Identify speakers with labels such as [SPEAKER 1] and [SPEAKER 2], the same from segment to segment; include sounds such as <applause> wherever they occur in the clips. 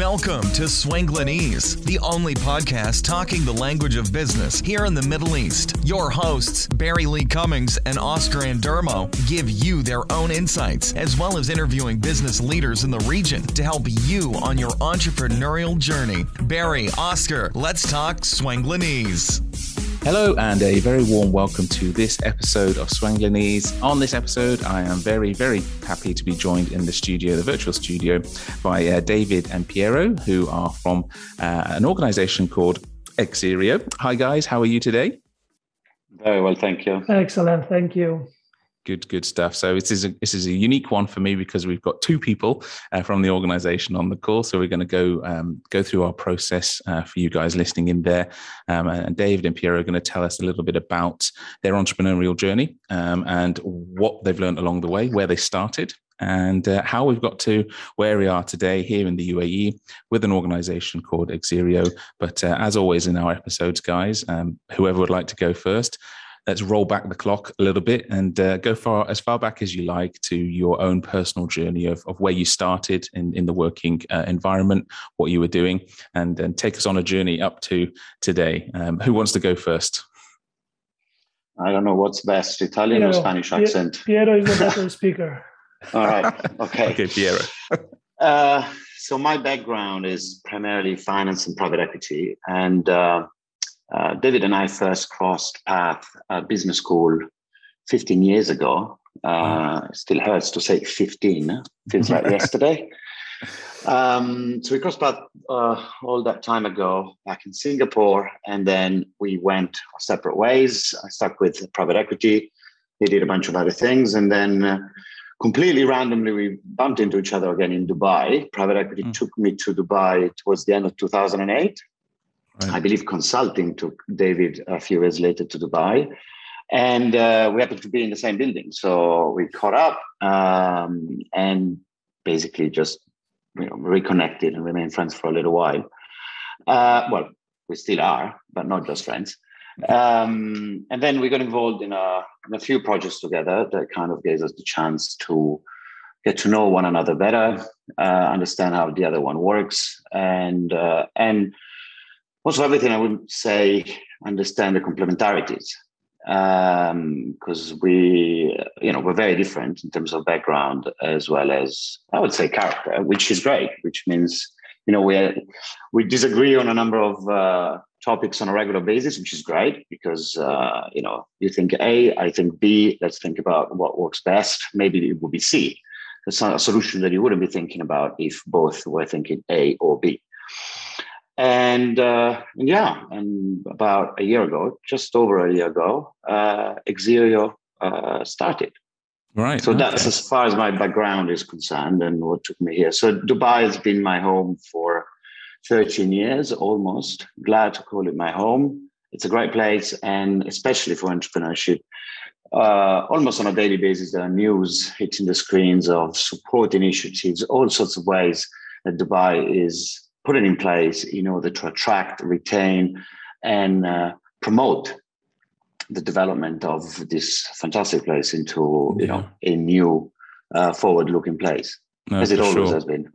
[SPEAKER 1] Welcome to Swanglinese, the only podcast talking the language of business here in the Middle East. Your hosts, Barry Lee Cummings and Oscar Andermo, give you their own insights, as well as interviewing business leaders in the region to help you on your entrepreneurial journey. Barry, Oscar, let's talk Swanglinese.
[SPEAKER 2] Hello, and a very warm welcome to this episode of Swanglinese. On this episode, I am very, very happy to be joined in the studio, the virtual studio, by uh, David and Piero, who are from uh, an organization called Exerio. Hi, guys. How are you today?
[SPEAKER 3] Very well, thank you.
[SPEAKER 4] Excellent, thank you.
[SPEAKER 2] Good, good stuff. So this is a, this is a unique one for me because we've got two people uh, from the organisation on the call. So we're going to go um, go through our process uh, for you guys listening in there. Um, and David and Piero are going to tell us a little bit about their entrepreneurial journey um, and what they've learned along the way, where they started, and uh, how we've got to where we are today here in the UAE with an organization called Exerio. But uh, as always in our episodes, guys, um, whoever would like to go first, let's roll back the clock a little bit and uh, go far as far back as you like to your own personal journey of, of where you started in, in the working uh, environment, what you were doing, and then take us on a journey up to today. Um, who wants to go first?
[SPEAKER 3] I don't know what's best, Italian Piero, or Spanish accent.
[SPEAKER 4] Piero is the <laughs> better speaker.
[SPEAKER 3] All right. <laughs> Okay.
[SPEAKER 2] okay, Piero. <laughs>
[SPEAKER 3] uh, so my background is primarily finance and private equity, and uh, David and I first crossed path at business school 15 years ago. Uh, still hurts to say 15, feels like <laughs> yesterday. Um, so we crossed path uh, all that time ago back in Singapore, and then we went our separate ways. I stuck with private equity. He did a bunch of other things, and then uh, completely randomly we bumped into each other again in Dubai. Private equity mm. took me to Dubai towards the end of 2008 Right. I believe consulting took David a few years later to Dubai. And uh, we happened to be in the same building. So we caught up um, and basically just you know, reconnected and remained friends for a little while. Uh, well, we still are, but not just friends. Um, and then we got involved in a, in a few projects together that kind of gave us the chance to get to know one another better, uh, understand how the other one works, and uh, and also everything I would say understand the complementarities because um, we you know we're very different in terms of background as well as I would say character, which is great. Which means you know we we disagree on a number of uh, topics on a regular basis, which is great because uh, you know you think A, I think B. Let's think about what works best. Maybe it would be C. It's not a solution that you wouldn't be thinking about if both were thinking A or B and, uh, and yeah, and about a year ago, just over a year ago, uh, Exerio uh, started.
[SPEAKER 2] Right.
[SPEAKER 3] So okay. that's as far as my background is concerned and what took me here. So Dubai has been my home for 13 years almost. Glad to call it my home. It's a great place, and especially for entrepreneurship. Uh, almost on a daily basis, there are news hitting the screens of support initiatives, all sorts of ways that Dubai is put it in place in order to attract, retain, and uh, promote the development of this fantastic place into yeah. you know a new uh, forward-looking place. No, as it always sure. has been.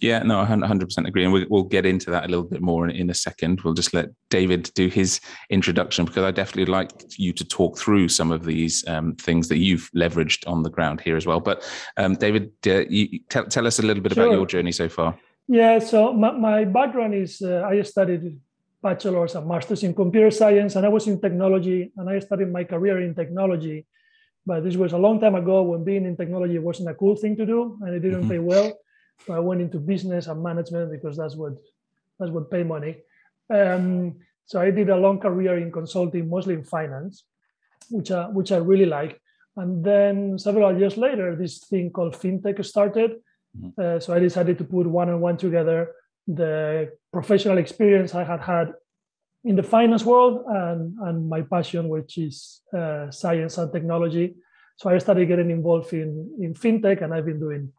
[SPEAKER 2] Yeah, no, I 100% agree. And we'll, we'll get into that a little bit more in, in, a second. We'll just let David do his introduction because I definitely like you to talk through some of these um, things that you've leveraged on the ground here as well. But um, David, uh, you, tell, tell us a little bit sure. about your journey so far.
[SPEAKER 4] Yeah, so my, my background is uh, I studied bachelor's and master's in computer science, and I was in technology, and I started my career in technology. But this was a long time ago when being in technology wasn't a cool thing to do, and it didn't mm-hmm. pay well. So I went into business and management because that's what that's what pay money. Um, so I did a long career in consulting, mostly in finance, which I, which I really like. And then several years later, this thing called fintech started. Uh, so I decided to put one on one together the professional experience I had had in the finance world and, and my passion, which is uh, science and technology. So I started getting involved in, in fintech, and I've been doing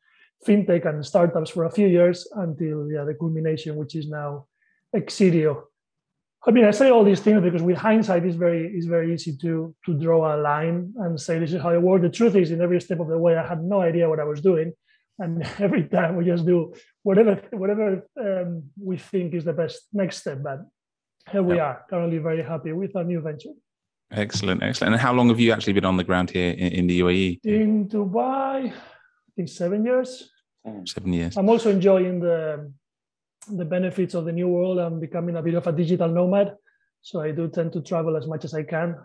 [SPEAKER 4] fintech and startups for a few years until yeah, the culmination, which is now Exerio. I mean, I say all these things because with hindsight, it's very it's very easy to to draw a line and say this is how it worked. The truth is, in every step of the way, I had no idea what I was doing and <laughs> every time we just do whatever whatever um, we think is the best next step. But here we are, currently very happy with our new venture.
[SPEAKER 2] Excellent, excellent. And how long have you actually been on the ground here in, in the UAE?
[SPEAKER 4] In Dubai, I think seven years.
[SPEAKER 2] Seven years.
[SPEAKER 4] I'm also enjoying the the benefits of the new world. I'm becoming a bit of a digital nomad, so I do tend to travel as much as I can.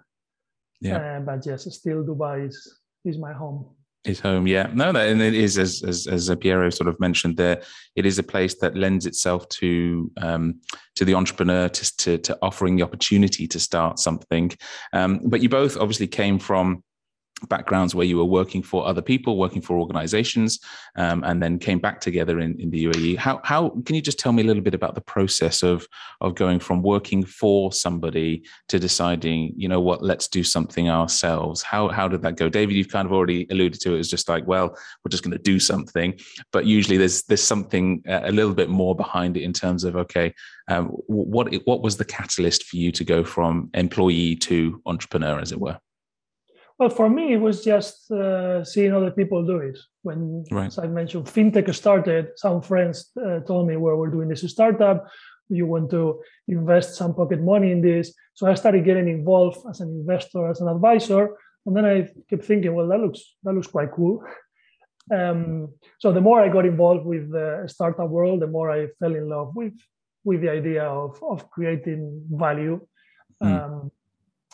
[SPEAKER 4] Yeah. Uh, but yes, still Dubai is is my home.
[SPEAKER 2] His home, yeah, no, that and it is as as as Piero sort of mentioned there. It is a place that lends itself to um, to the entrepreneur to, to, to offering the opportunity to start something. Um, but you both obviously came from backgrounds where you were working for other people, working for organizations, um, and then came back together in, in the UAE. How, how can you just tell me a little bit about the process of, of going from working for somebody to deciding, you know what, let's do something ourselves? How, how did that go? David, you've kind of already alluded to it. It's just like, well, we're just going to do something. But usually there's, there's something uh, a little bit more behind it in terms of, okay, um, what, what was the catalyst for you to go from employee to entrepreneur, as it were?
[SPEAKER 4] Well, for me, it was just uh, seeing other people do it. When, right. as I mentioned, fintech started, some friends uh, told me, well, we're doing this startup. You want to invest some pocket money in this. So I started getting involved as an investor, as an advisor. And then I kept thinking, well, that looks that looks quite cool. Um, so the more I got involved with the startup world, the more I fell in love with with the idea of, of creating value hmm. um,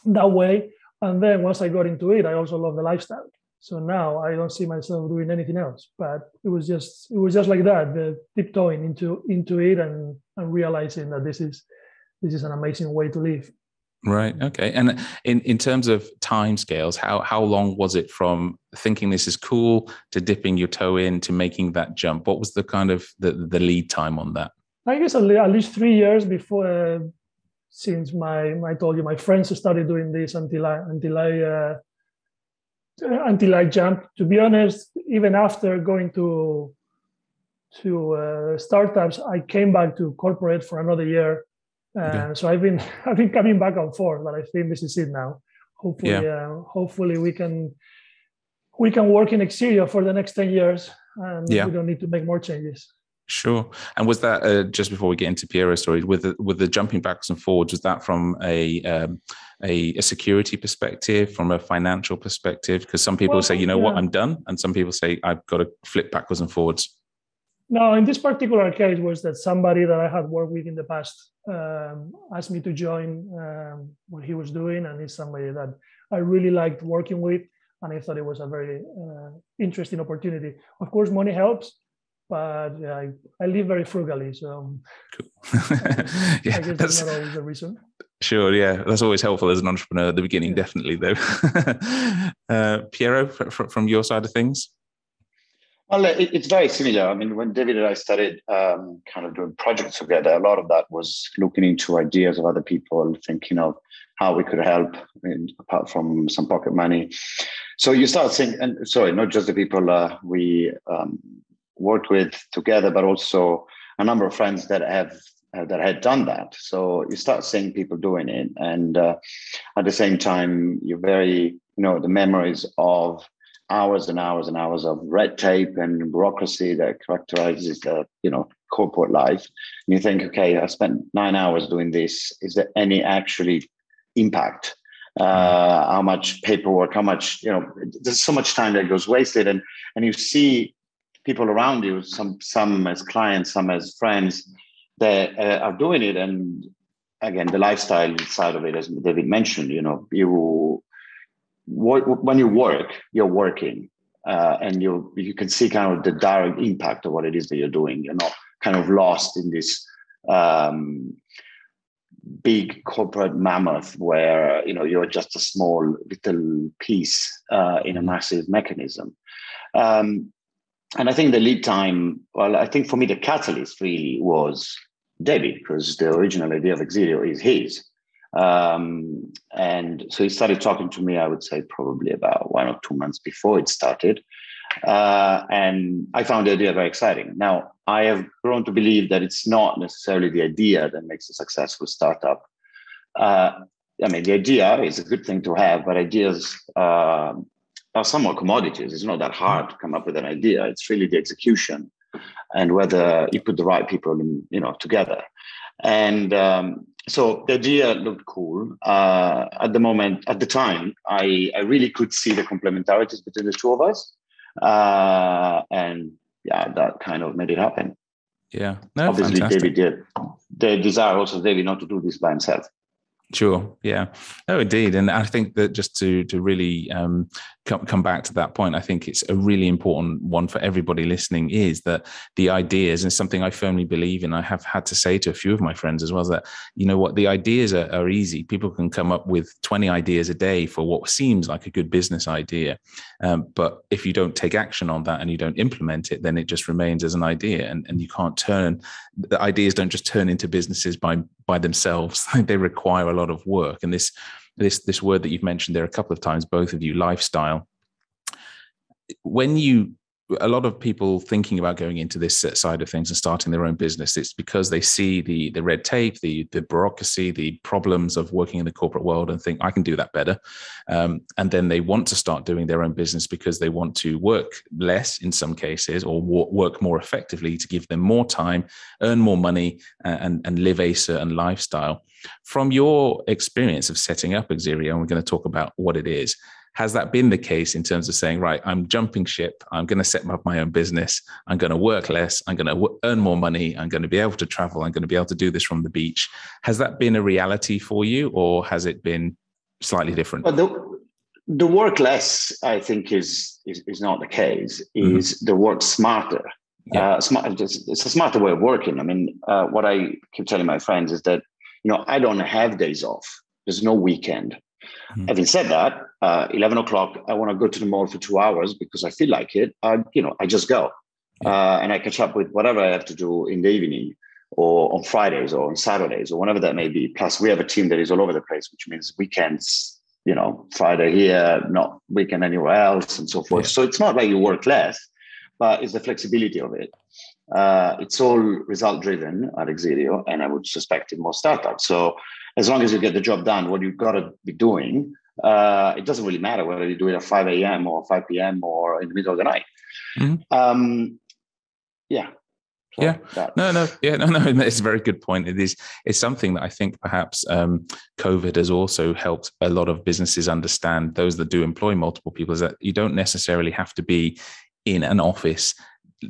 [SPEAKER 4] mm. that way and then once I got into it, I also love the lifestyle. So now I don't see myself doing anything else. But it was just it was just like that, the tiptoeing into into it and and realizing that this is this is an amazing way to live.
[SPEAKER 2] Right. Okay. And in, in terms of time scales, how how long was it from thinking this is cool to dipping your toe in to making that jump? What was the kind of the, the lead time on that?
[SPEAKER 4] I guess at least three years before uh, since my I told you my friends started doing this until I until I uh, until I jumped. To be honest, even after going to to uh, startups, I came back to corporate for another year. Uh, okay. So I've been <laughs> I've been coming back and forth, but I think this is it now. Hopefully, yeah. Uh, hopefully we can we can work in Exerio for the next ten years, and yeah. we don't need to make more changes.
[SPEAKER 2] Sure. And was that uh, just before we get into Piero's story with the, with the jumping backwards and forwards? Was that from a um, a, a, security perspective, from a financial perspective? Because some people well, say, you know yeah. what, I'm done, and some people say I've got to flip backwards and forwards.
[SPEAKER 4] No, in this particular case, was that somebody that I had worked with in the past um, asked me to join um, what he was doing, and he's somebody that I really liked working with, and I thought it was a very uh, interesting opportunity. Of course, money helps but yeah, I, I live very frugally, so cool. <laughs> yeah, I guess that's not always the reason.
[SPEAKER 2] Sure, yeah, that's always helpful as an entrepreneur at the beginning, yeah. definitely. Though, <laughs> uh, Piero, from your side of things.
[SPEAKER 3] Well, it's very similar. I mean, when David and I started um, kind of doing projects together, a lot of that was looking into ideas of other people, thinking of how we could help, I mean, apart from some pocket money. So you start saying, and sorry, not just the people uh, we um, worked with together, but also a number of friends that have uh, that had done that. So you start seeing people doing it, and uh, at the same time, you're very you know the memories of hours and hours and hours of red tape and bureaucracy that characterizes the you know corporate life. And you think, okay, I spent nine hours doing this. Is there any actually impact? Uh, how much paperwork? How much you know? There's so much time that goes wasted, and and you see people around you, some some as clients, some as friends, that uh, are doing it. And again, the lifestyle side of it, as David mentioned, you know, you when you work, you're working, uh, and you you can see kind of the direct impact of what it is that you're doing. You're not kind of lost in this. Um, big corporate mammoth where you know you're just a small little piece uh, in a massive mechanism um, and I think the lead time, well, I think for me, the catalyst really was David, because the original idea of Exerio is his. Um, and so he started talking to me, I would say probably about one or two months before it started. Uh, and I found the idea very exciting. Now, I have grown to believe that it's not necessarily the idea that makes a successful startup. Uh, I mean, the idea is a good thing to have, but ideas uh, are somewhat commodities. It's not that hard to come up with an idea. It's really the execution and whether you put the right people in, you know, together. And um, so the idea looked cool. Uh, at the moment, at the time, I, I really could see the complementarities between the two of us. Uh, and yeah, that kind of made it happen.
[SPEAKER 2] Yeah.
[SPEAKER 3] No, Obviously, fantastic. David did. The desire also David not to do this by himself.
[SPEAKER 2] Sure. Yeah. Oh, indeed. And I think that just to to really um, come come back to that point, I think it's a really important one for everybody listening is that the ideas and something I firmly believe in. I have had to say to a few of my friends as well that you know what the ideas are, are easy. People can come up with twenty ideas a day for what seems like a good business idea, um, but if you don't take action on that and you don't implement it, then it just remains as an idea, and and you can't turn the ideas don't just turn into businesses by by themselves. <laughs> they require a lot of work. And this this this word that you've mentioned there a couple of times, both of you, lifestyle. When you a lot of people thinking about going into this side of things and starting their own business it's because they see the the red tape the the bureaucracy the problems of working in the corporate world and think i can do that better. Um, and then they want to start doing their own business because they want to work less in some cases or work more effectively to give them more time earn more money and and live a certain lifestyle. From your experience of setting up Exerio, and we're going to talk about what it is has that been the case in terms of saying, right, I'm jumping ship, I'm going to set up my own business, I'm going to work less, I'm going to earn more money, I'm going to be able to travel, I'm going to be able to do this from the beach? Has that been a reality for you, or has it been slightly different?
[SPEAKER 3] Well, the, the work less, I think, is is, is not the case. Mm-hmm. Is mm-hmm. the work smarter? Yeah. Uh, smart, it's, it's, a smarter way of working. I mean, uh, what I keep telling my friends is that you know I don't have days off. There's no weekend. Mm-hmm. Having said that, uh, 11 o'clock, I want to go to the mall for two hours because I feel like it. I, you know, I just go uh, and I catch up with whatever I have to do in the evening or on Fridays or on Saturdays or whenever that may be. Plus, we have a team that is all over the place, which means weekends, you know, Friday here, not weekend anywhere else, and so forth. Yeah. So it's not like you work less, but it's the flexibility of it. Uh, it's all result driven at Exerio, and I would suspect in most startups. So as long as you get the job done, what you've got to be doing, uh, it doesn't really matter whether you do it at 5 a.m. or 5 p.m. or in the middle of the night. Mm-hmm. Um, yeah.
[SPEAKER 2] So yeah. No, no. Yeah. No, no. <laughs> It's a very good point. It is. It's something that I think perhaps um, COVID has also helped a lot of businesses understand. Those that do employ multiple people is that you don't necessarily have to be in an office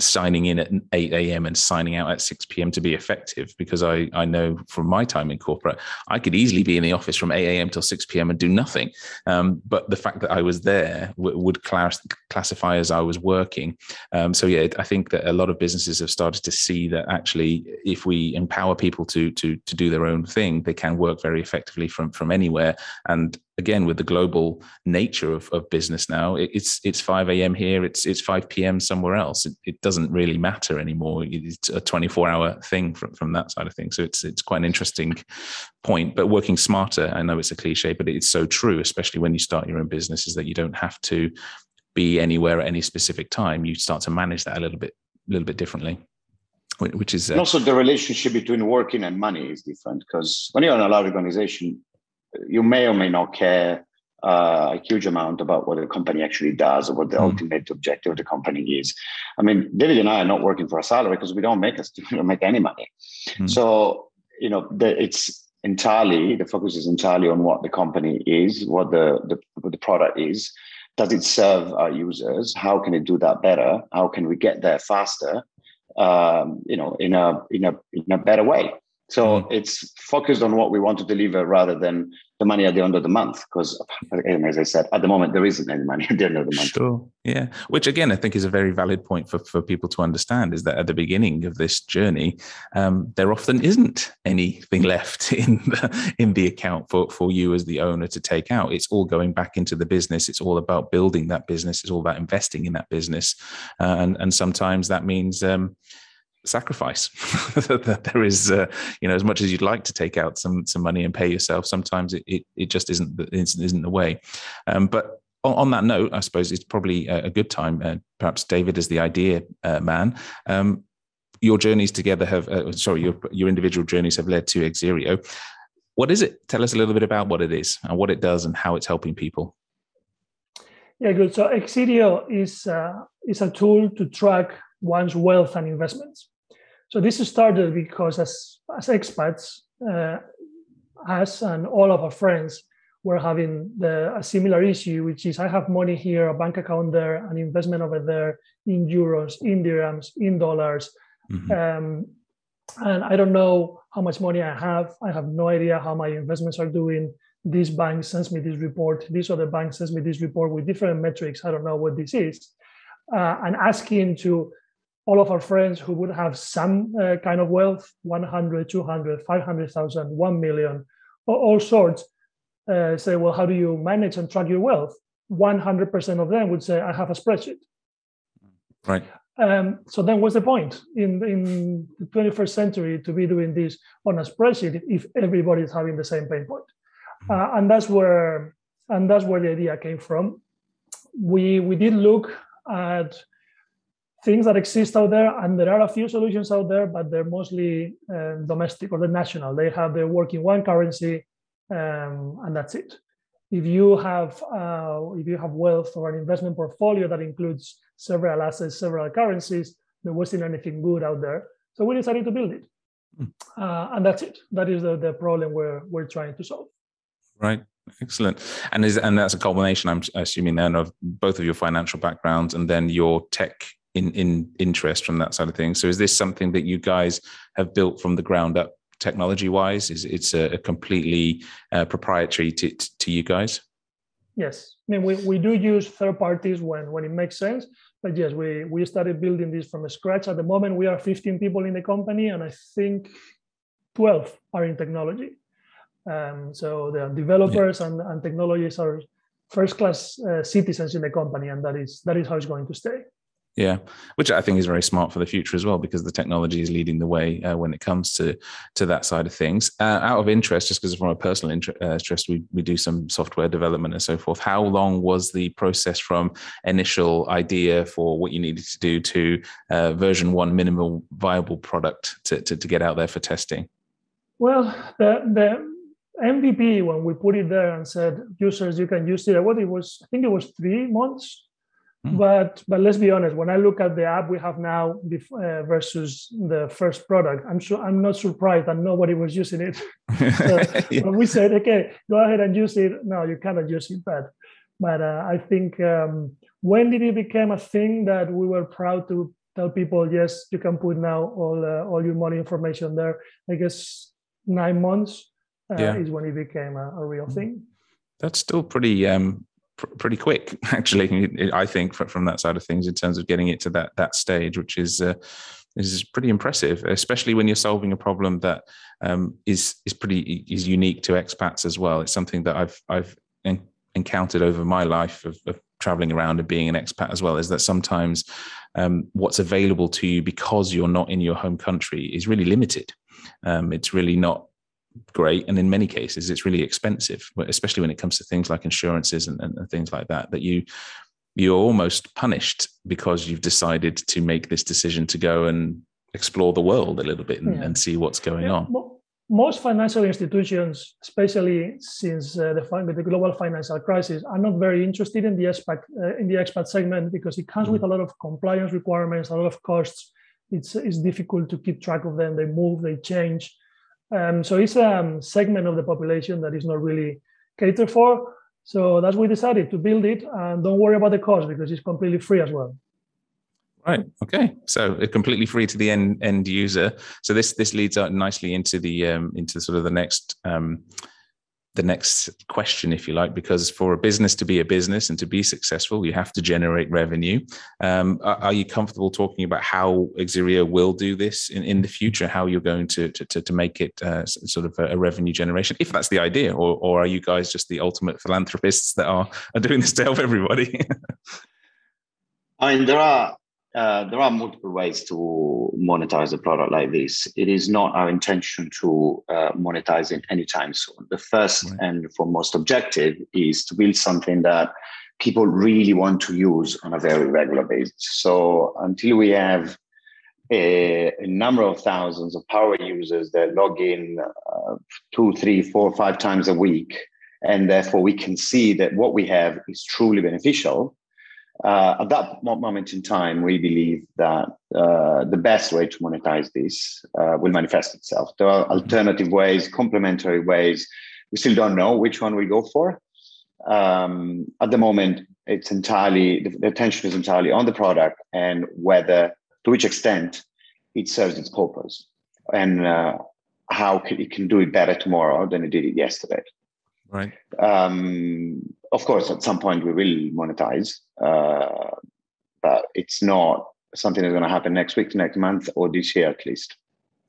[SPEAKER 2] signing in at 8 a.m. and signing out at 6 p.m. to be effective because I, I know from my time in corporate, I could easily be in the office from 8 a.m. till 6 p.m. and do nothing. Um, but the fact that I was there w- would class- classify as I was working. Um, so, yeah, I think that a lot of businesses have started to see that actually, if we empower people to, to, to do their own thing, they can work very effectively from, from anywhere. And again with the global nature of, of business now it's it's 5 a.m here it's it's 5 p.m somewhere else. It, it doesn't really matter anymore. It's a 24 hour thing from, from that side of things. So it's it's quite an interesting point but working smarter i know it's a cliche but it's so true especially when you start your own business is that you don't have to be anywhere at any specific time. You start to manage that a little bit a little bit differently which is
[SPEAKER 3] uh, also the relationship between working and money is different because when you're in a large organization you may or may not care uh, a huge amount about what the company actually does or what the mm. ultimate objective of the company is. I mean, David and I are not working for a salary because we don't make us <laughs> we don't make any money. Mm. So you know, the, it's entirely the focus is entirely on what the company is, what the, the what the product is. Does it serve our users? How can it do that better? How can we get there faster? Um, you know, in a in a in a better way. So mm. it's focused on what we want to deliver rather than the money at the end of the month. Because, as I said, at the moment, there isn't any money <laughs> at the end of the month.
[SPEAKER 2] Sure. Yeah. Which, again, I think is a very valid point for, for people to understand is that at the beginning of this journey, um, there often isn't anything <laughs> left in the, in the account for, for you as the owner to take out. It's all going back into the business. It's all about building that business. It's all about investing in that business. Uh, and, and sometimes that means, um, sacrifice. <laughs> There is uh, you know as much as you'd like to take out some some money and pay yourself sometimes it it, it just isn't the, isn't the way. Um, but on, on, that note i suppose it's probably a, a good time uh, perhaps david is the idea uh, man. Um, your journeys together have uh, sorry your your individual journeys have led to exerio. What is it? Tell us a little bit about what it is and what it does and how it's helping people.
[SPEAKER 4] Yeah, good. So Exerio is uh, is a tool to track one's wealth and investments. So this started because as as expats, uh, us and all of our friends were having the, a similar issue, which is I have money here, a bank account there, an investment over there in euros, in dirhams, in dollars. Mm-hmm. Um, and I don't know how much money I have. I have no idea how my investments are doing. This bank sends me this report. This other bank sends me this report with different metrics. I don't know what this is. Uh, and asking to all of our friends who would have some uh, kind of wealth 100 200 500000 1 million all sorts uh, say well how do you manage and track your wealth? 100% of them would say i have a spreadsheet.
[SPEAKER 2] Right.
[SPEAKER 4] Um, so then what's the point in, in the 21st century to be doing this on a spreadsheet if everybody is having the same pain point? Hmm. uh, and that's where and that's where the idea came from. We we did look at things that exist out there, and there are a few solutions out there, but they're mostly uh, domestic or the national. They have their work in one currency, um, and that's it. If you have uh, if you have wealth or an investment portfolio that includes several assets, several currencies, there wasn't anything good out there. So we decided to build it, mm. uh, and that's it. That is the, the problem we're we're trying to solve.
[SPEAKER 2] Right. Excellent. And is and that's a combination, I'm assuming, then of both of your financial backgrounds and then your tech in in interest from that side of things. So is this something that you guys have built from the ground up technology wise? Is it's a, a completely uh, proprietary to, to you guys?
[SPEAKER 4] Yes, I mean we, we do use third parties when when it makes sense. But yes, we we started building this from scratch. At the moment, we are 15 people in the company, and I think 12 are in technology. Um, so the developers yeah. and, and technologists are first class uh, citizens in the company, and that is that is how it's going to stay.
[SPEAKER 2] Yeah, which I think is very smart for the future as well, because the technology is leading the way uh, when it comes to to that side of things. Uh, out of interest, just because from a personal uh, interest, we we do some software development and so forth. How long was the process from initial idea for what you needed to do to uh, version one minimal viable product to, to, to get out there for testing?
[SPEAKER 4] Well, the the MVP when we put it there and said users you can use it. What it was, I think it was three months Hmm. But but let's be honest. When I look at the app we have now uh, versus the first product, I'm sure I'm not surprised that nobody was using it. <laughs> so <laughs> yeah. When we said, okay, go ahead and use it. No, you cannot use it. But but uh, I think um, when did it become a thing that we were proud to tell people, yes, you can put now all uh, all your money information there. I guess nine months uh, yeah. is when it became a, a real hmm. thing.
[SPEAKER 2] That's still pretty um, pr- pretty quick, <laughs> actually. I think from that side of things, in terms of getting it to that that stage, which is uh, is pretty impressive, especially when you're solving a problem that um, is is pretty is unique to expats as well. It's something that I've I've en- encountered over my life of, of, traveling around and being an expat as well. Is that sometimes um, what's available to you because you're not in your home country is really limited. Um, it's really not great and in many cases it's really expensive especially when it comes to things like insurances and, and, things like that that you you're almost punished because you've decided to make this decision to go and explore the world a little bit and, yeah. and see what's going yeah. on
[SPEAKER 4] most financial institutions, especially since uh, the, the, global financial crisis, are not very interested in the expat uh, in the expat segment because it comes mm. with a lot of compliance requirements, a lot of costs. It's it's difficult to keep track of them. They move, they change. Um, so it's a um, segment of the population that is not really catered for. So that's we decided to build it and don't worry about the cost because it's completely free as well.
[SPEAKER 2] Right. Okay. So it's completely free to the end end user. So this this leads out nicely into the um, into sort of the next um, the next question, if you like, because for a business to be a business and to be successful, you have to generate revenue. Um, are, are, you comfortable talking about how Exerio will do this in, in the future? How you're going to to, to make it uh, sort of a, a, revenue generation, if that's the idea, or, or are you guys just the ultimate philanthropists that are, are doing this to help everybody? <laughs>
[SPEAKER 3] I mean, there are uh, there are multiple ways to monetize a product like this. It is not our intention to uh, monetize it anytime soon. The first right. and foremost objective is to build something that people really want to use on a very regular basis. So until we have a, a number of thousands of power users that log in uh, two, three, four, five times a week and therefore we can see that what we have is truly beneficial. Uh, at that moment in time, we believe that uh, the best way to monetize this uh, will manifest itself. There are alternative ways, complementary ways. We still don't know which one we go for. Um, at the moment, it's entirely the, attention is entirely on the product and whether, to which extent, it serves its purpose and uh, how it can do it better tomorrow than it did it yesterday.
[SPEAKER 2] Right.
[SPEAKER 3] Um, of course, at some point we will monetize, uh, but it's not something that's going to happen next week, next month, or this year at least.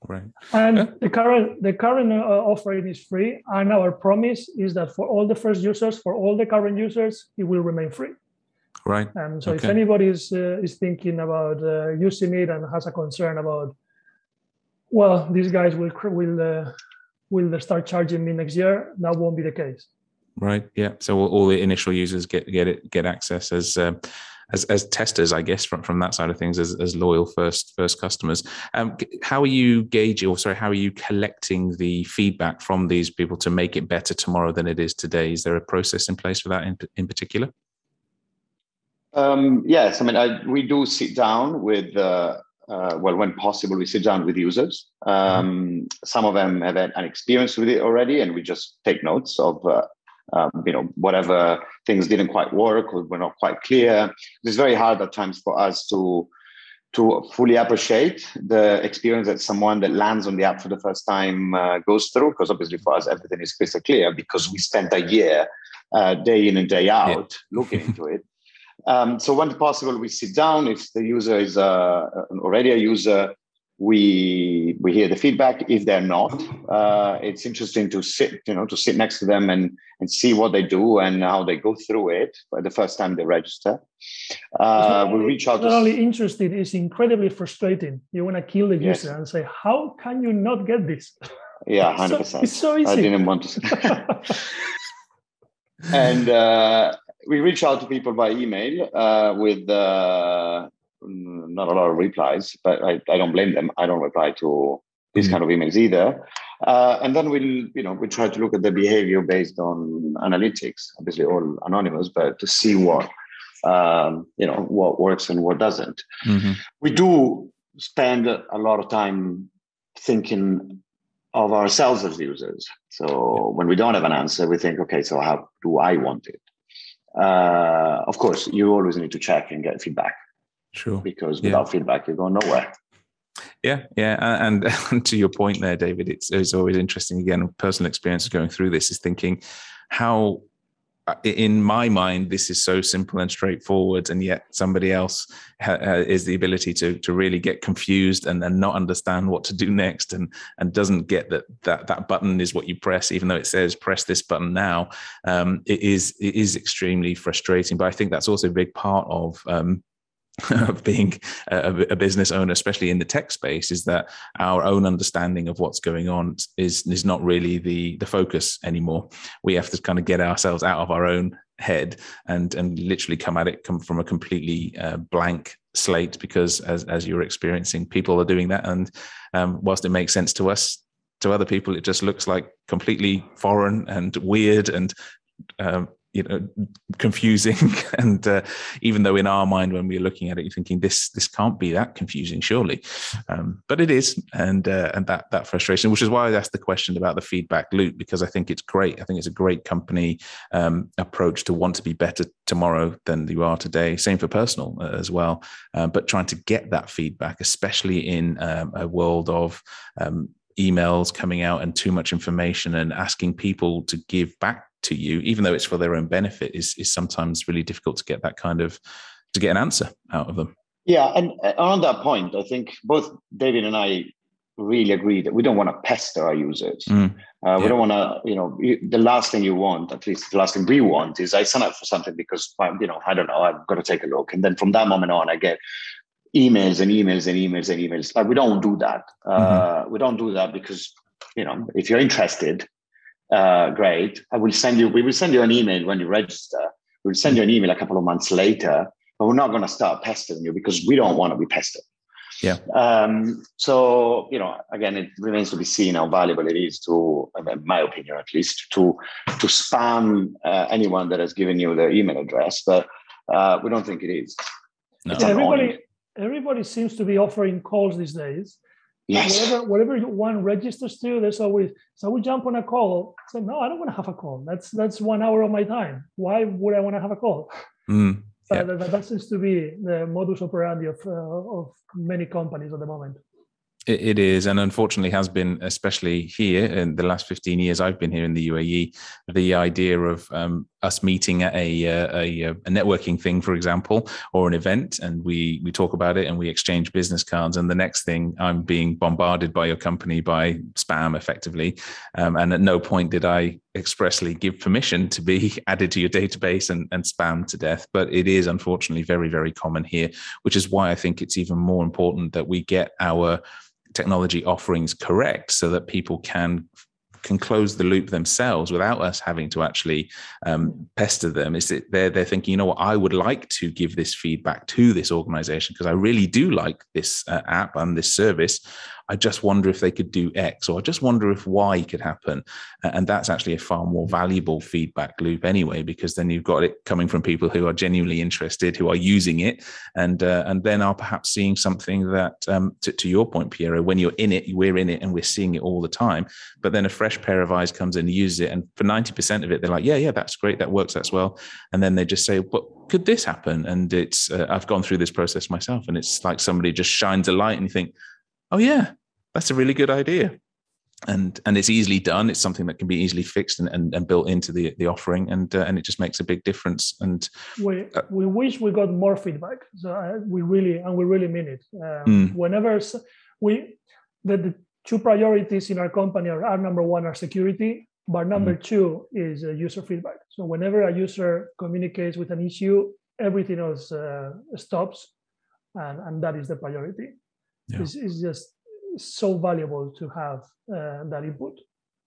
[SPEAKER 2] Right.
[SPEAKER 4] And yeah. the current the current uh, offering is free, and our promise is that for all the first users, for all the current users, it will remain free.
[SPEAKER 2] Right.
[SPEAKER 4] And so, okay. if anybody is uh, is thinking about uh, using it and has a concern about, well, these guys will will uh, will start charging me next year, that won't be the case.
[SPEAKER 2] Right. Yeah. So all, all the initial users get get it get access as uh, as as testers, I guess, from from that side of things, as, as loyal first first customers. Um, how are you gauging, or sorry, how are you collecting the feedback from these people to make it better tomorrow than it is today? Is there a process in place for that in in particular?
[SPEAKER 3] Um, yes, I mean, I, we do sit down with uh, uh, well, when possible, we sit down with users. Um, mm-hmm. Some of them have had an experience with it already, and we just take notes of, uh, um, you know, whatever things didn't quite work or were not quite clear. It's very hard at times for us to to fully appreciate the experience that someone that lands on the app for the first time uh, goes through, because obviously for us everything is crystal clear because we spent a year, uh, day in and day out, yeah. looking into it. Um, so when possible, we sit down. If the user is uh, already a user, we we hear the feedback. If they're not, uh, it's interesting to sit, you know, to sit next to them and and see what they do and how they go through it for the first time they register. Uh, we reach out.
[SPEAKER 4] Not only interested, it's incredibly frustrating. You want to kill the user and say, "How can you not get this?"
[SPEAKER 3] Yeah, <laughs> hundred percent.
[SPEAKER 4] It's so easy. I
[SPEAKER 3] didn't want to. <laughs> and uh, we reach out to people by email uh, with uh, not a lot of replies, but I, I, don't blame them. I don't reply to these mm-hmm. kind of emails either. Uh, and then we'll, you know, we try to look at the behavior based on analytics, obviously all anonymous, but to see what, um, you know, what works and what doesn't. Mm-hmm. We do spend a lot of time thinking of ourselves as users. So when we don't have an answer, we think, okay, so how do I want it? uh, of course, you always need to check and get feedback.
[SPEAKER 2] Sure.
[SPEAKER 3] Because without yeah. feedback, you're going nowhere.
[SPEAKER 2] Yeah, yeah, and, <laughs> and, to your point there, David, it's, it's always interesting. Again, personal experience of going through this is thinking how uh, in my mind, this is so simple and straightforward, and yet somebody else ha- is the ability to to really get confused and, and not understand what to do <laughs> next, and and doesn't get that that that button is what you press, even though it says press this button now. Um, it is it is extremely frustrating, but I think that's also a big part of um, <laughs> of being a, a, business owner, especially in the tech space, is that our own understanding of what's going on is is not really the the focus anymore. We have to kind of get ourselves out of our own head and and literally come at it come from a completely uh, blank slate because as as you're experiencing, people are doing that, and um, whilst it makes sense to us, to other people, it just looks like completely foreign and weird and um, you know confusing. <laughs> And uh, even though in our mind when we're looking at it you're thinking this this can't be that confusing surely. Um, but it is. And uh, and that that frustration which is why i asked the question about the feedback loop because i think it's great. I think it's a great company um, approach to want to be better tomorrow than you are today. Same for personal uh, as well. Uh, but trying to get that feedback especially in um, a world of um, emails coming out and too much information and asking people to give back to you, even though it's for their own benefit, is is sometimes really difficult to get that kind of to get an answer out of them.
[SPEAKER 3] Yeah, and uh, on that point, I think both David and I really agree that we don't want to pester our users. Mm, uh, yeah. We don't want to, you know, the last thing you want, at least the last thing we want, is I sign up for something because, you know, I don't know, I've got to take a look, and then from that moment on, I get emails and emails and emails and emails. Like we don't do that. Uh, mm-hmm. We don't do that because, you know, if you're interested, uh, great. I will send you, we will send you an email when you register. We'll send you an email a couple of months later, but we're not going to start pestering you because we don't want to be pestered.
[SPEAKER 2] Yeah.
[SPEAKER 3] Um, so you know, again, it remains to be seen how valuable it is to, in my opinion, at least, to to spam uh, anyone that has given you their email address. But uh, we don't think it is.
[SPEAKER 4] No. everybody, everybody seems to be offering calls these days. Yes. Whatever, whatever one registers to, there's always so we jump on a call. So no, I don't want to have a call. That's that's one hour of my time. Why would I want to have a call?
[SPEAKER 2] Mm,
[SPEAKER 4] yeah. that, that, seems to be the modus operandi of uh, of many companies at the moment.
[SPEAKER 2] It, it is, and unfortunately has been, especially here in the last 15 years I've been here in the UAE, the idea of um, us meeting at a, uh, a, a, networking thing, for example, or an event, and we we talk about it and we exchange business cards, and the next thing I'm being bombarded by your company by spam, effectively, um, and at no point did I expressly give permission to be <laughs> added to your database and, and spam to death. But it is unfortunately very very common here, which is why I think it's even more important that we get our technology offerings correct so that people can can close the loop themselves without us having to actually um, pester them. Is that they're, they're thinking you know what? I would like to give this feedback to this organization because i really do like this uh, app and this service I just wonder if they could do X, or I just wonder if Y could happen. And that's actually a far more valuable feedback loop anyway, because then you've got it coming from people who are genuinely interested, who are using it, and uh, and then are perhaps seeing something that, um, to, to your point, Piero, when you're in it, we're in it, and we're seeing it all the time. But then a fresh pair of eyes comes in and uses it, and for ninety percent of it, they're like, yeah, yeah, that's great, that works, that's well, and then they just say, but could this happen? And it's uh, I've gone through this process myself, and it's like somebody just shines a light, and you think, oh yeah, that's a really good idea. And and it's easily done. It's something that can be easily fixed and, and, and built into the the offering. And uh, and it just makes a big difference. And
[SPEAKER 4] we uh, we wish we got more feedback. So uh, we really and we really mean it. Um, mm. whenever we the, the two priorities in our company are, are number one are security but number mm. two is uh, user feedback. So whenever a user communicates with an issue everything else uh, stops. And and that is the priority yeah. it's, it's just so valuable to have uh, that input.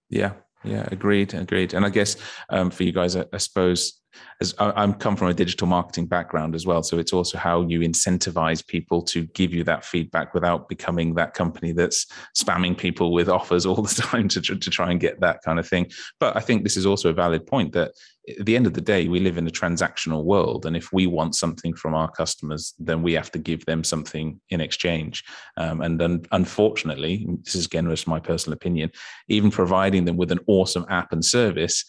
[SPEAKER 2] Yeah, yeah, agreed, agreed. And I guess um, for you guys, I, I suppose as I, am come from a digital marketing background as well, so it's also how you incentivize people to give you that feedback without becoming that company that's spamming people with <laughs> offers all the time to to try and get that kind of thing. But I think this is also a valid point that at the end of the day, we live in a transactional world, and if we want something from our customers, then we have to give them something in exchange. Um, and un- unfortunately, this is again just my personal opinion, even providing them with an awesome app and service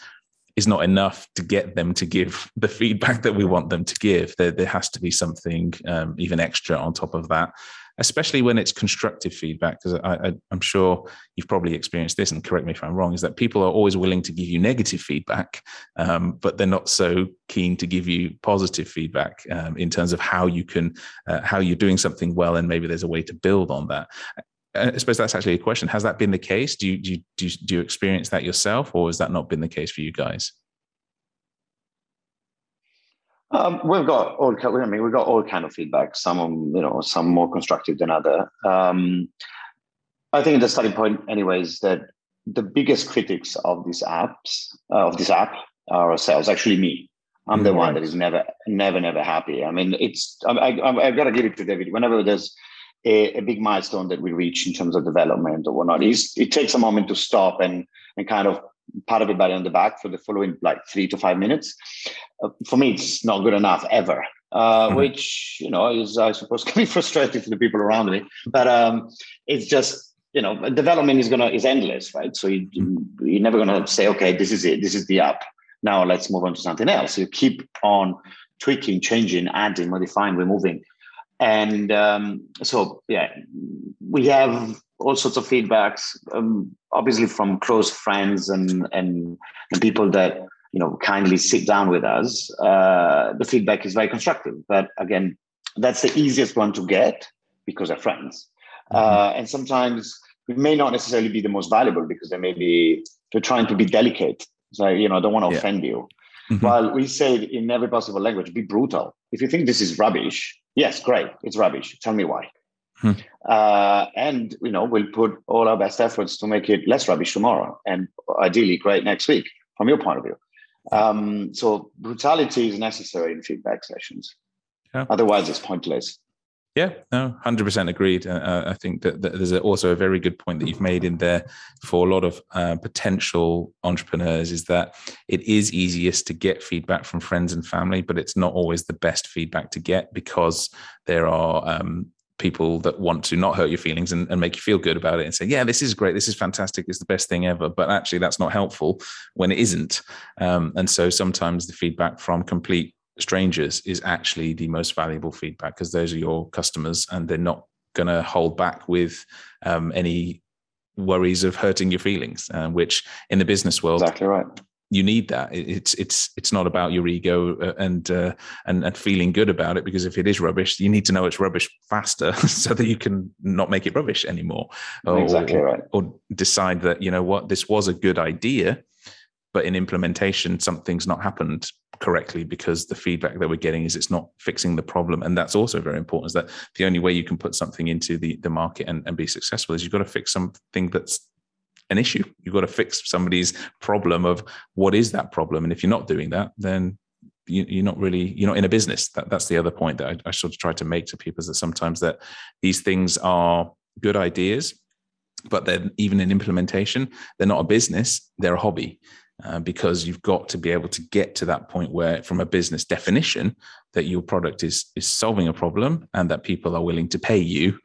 [SPEAKER 2] is not enough to get them to give <laughs> the feedback that we want them to give. There, there has to be something um, even extra on top of that, especially when it's constructive feedback. Because I, am sure you've probably experienced this, and correct me if I'm wrong, is that people are always willing to give you negative feedback, um, but they're not so keen to give you positive feedback um, in terms of how you can, uh, how you're doing something well, and maybe there's a way to build on that. I suppose that's actually a question. Has that been the case? Do you, do you, do you, do you experience that yourself, or has that not been the case for you guys?
[SPEAKER 3] Um, we've got all. I mean, we've got all kind of feedback. Some, you know, some more constructive than other. Um, I think the starting point, anyways, that the biggest critics of these apps, uh, of this app, are ourselves. Actually, me. I'm the one that is never, never, never happy. I mean, it's. I, I, I've got to give it to David. Whenever there's a, a, big milestone that we reach in terms of development or whatnot. It's, it takes a moment to stop and and kind of pat everybody on the back for the following like three to five minutes. Uh, for me, it's not good enough ever. Uh, mm-hmm. Which you know is I suppose <laughs> can be frustrating for the people around me, but um, it's just you know development is gonna is endless, right? So you, you're never gonna say, okay, this is it, this is the app. Now let's move on to something else. You keep on tweaking, changing, adding, modifying, removing. And um, so, yeah, we have all sorts of feedbacks, um, obviously from close friends and, and, and people that you know kindly sit down with us. Uh, the feedback is very constructive, but again, that's the easiest one to get because they're friends. Mm-hmm. Uh, and sometimes we may not necessarily be the most valuable because they may be they're trying to be delicate. So you know, I don't want to yeah. offend you. Mm-hmm. While we say in every possible language, be brutal. If you think this is rubbish, Yes, great. It's rubbish. Tell me why. Hmm. Uh, and you know we'll put all our best efforts to make it less rubbish tomorrow, and ideally great next week from your point of view. Um, so brutality is necessary in feedback sessions. Yeah. Otherwise, it's pointless.
[SPEAKER 2] Yeah, no, hundred percent agreed. Uh, uh, I think that, that there's also a very good point that you've made in there for a lot of uh, potential entrepreneurs is that it is easiest to get feedback from friends and family, but it's not always the best feedback to get because there are um, people that want to not hurt your feelings and, and, make you feel good about it and say, yeah, this is great, this is fantastic, it's the best thing ever. But actually, that's not helpful when it isn't. Um, and so sometimes the feedback from complete strangers is actually the most valuable feedback because those are your customers and they're not going to hold back with um, any worries of hurting your feelings, uh, which in the business world,
[SPEAKER 3] exactly right.
[SPEAKER 2] You need that. It's it's it's not about your ego uh, and uh, and and feeling good about it because if it is rubbish, you need to know it's rubbish faster <laughs> so that you can not make it rubbish anymore.
[SPEAKER 3] Exactly right.
[SPEAKER 2] Or decide that you know what this was a good idea, but in implementation something's not happened correctly because the feedback that we're getting is it's not fixing the problem. And that's also very important is that the only way you can put something into the, the market and, and be successful is you've got to fix something that's an issue. You've got to fix somebody's problem of what is that problem. And if you're not doing that then you, are not really you're not in a business. That, that's the other point that I, I sort of try to make to people is that sometimes that these things are good ideas but then even in implementation they're not a business they're a hobby uh, because you've got to be able to get to that point where, from a business definition, that your product is is solving a problem and that people are willing to pay you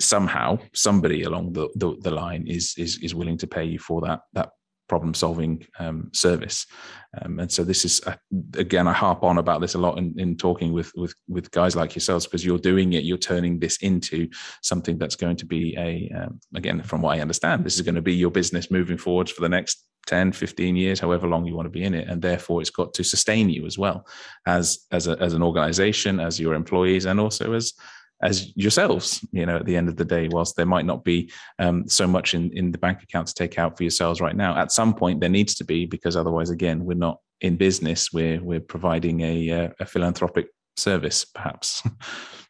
[SPEAKER 2] somehow. Somebody along the, the, the line is is is willing to pay you for that that problem solving um, service. Um, and so this is uh, again, I harp on about this a lot in, in talking with with with guys like yourselves because you're doing it, you're turning this into something that's going to be a um, again, from what I understand, this is going to be your business moving forwards for the next 10 15 years however long you want to be in it and therefore it's got to sustain you as well as as, a, as an organization as your employees and also as as yourselves you know at the end of the day whilst there might not be um, so much in in the bank account to take out for yourselves right now at some point there needs to be because otherwise again we're not in business. We're we're providing a, uh, a philanthropic service perhaps <laughs>